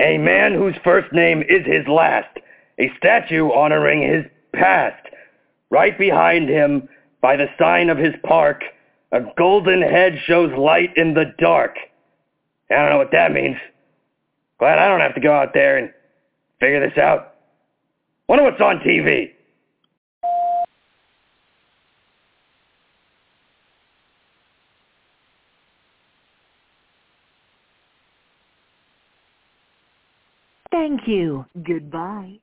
A man whose first name is his last. A statue honoring his past. Right behind him, by the sign of his park, a golden head shows light in the dark. I don't know what that means. Glad I don't have to go out there and figure this out. Wonder what's on TV. Thank you. Goodbye.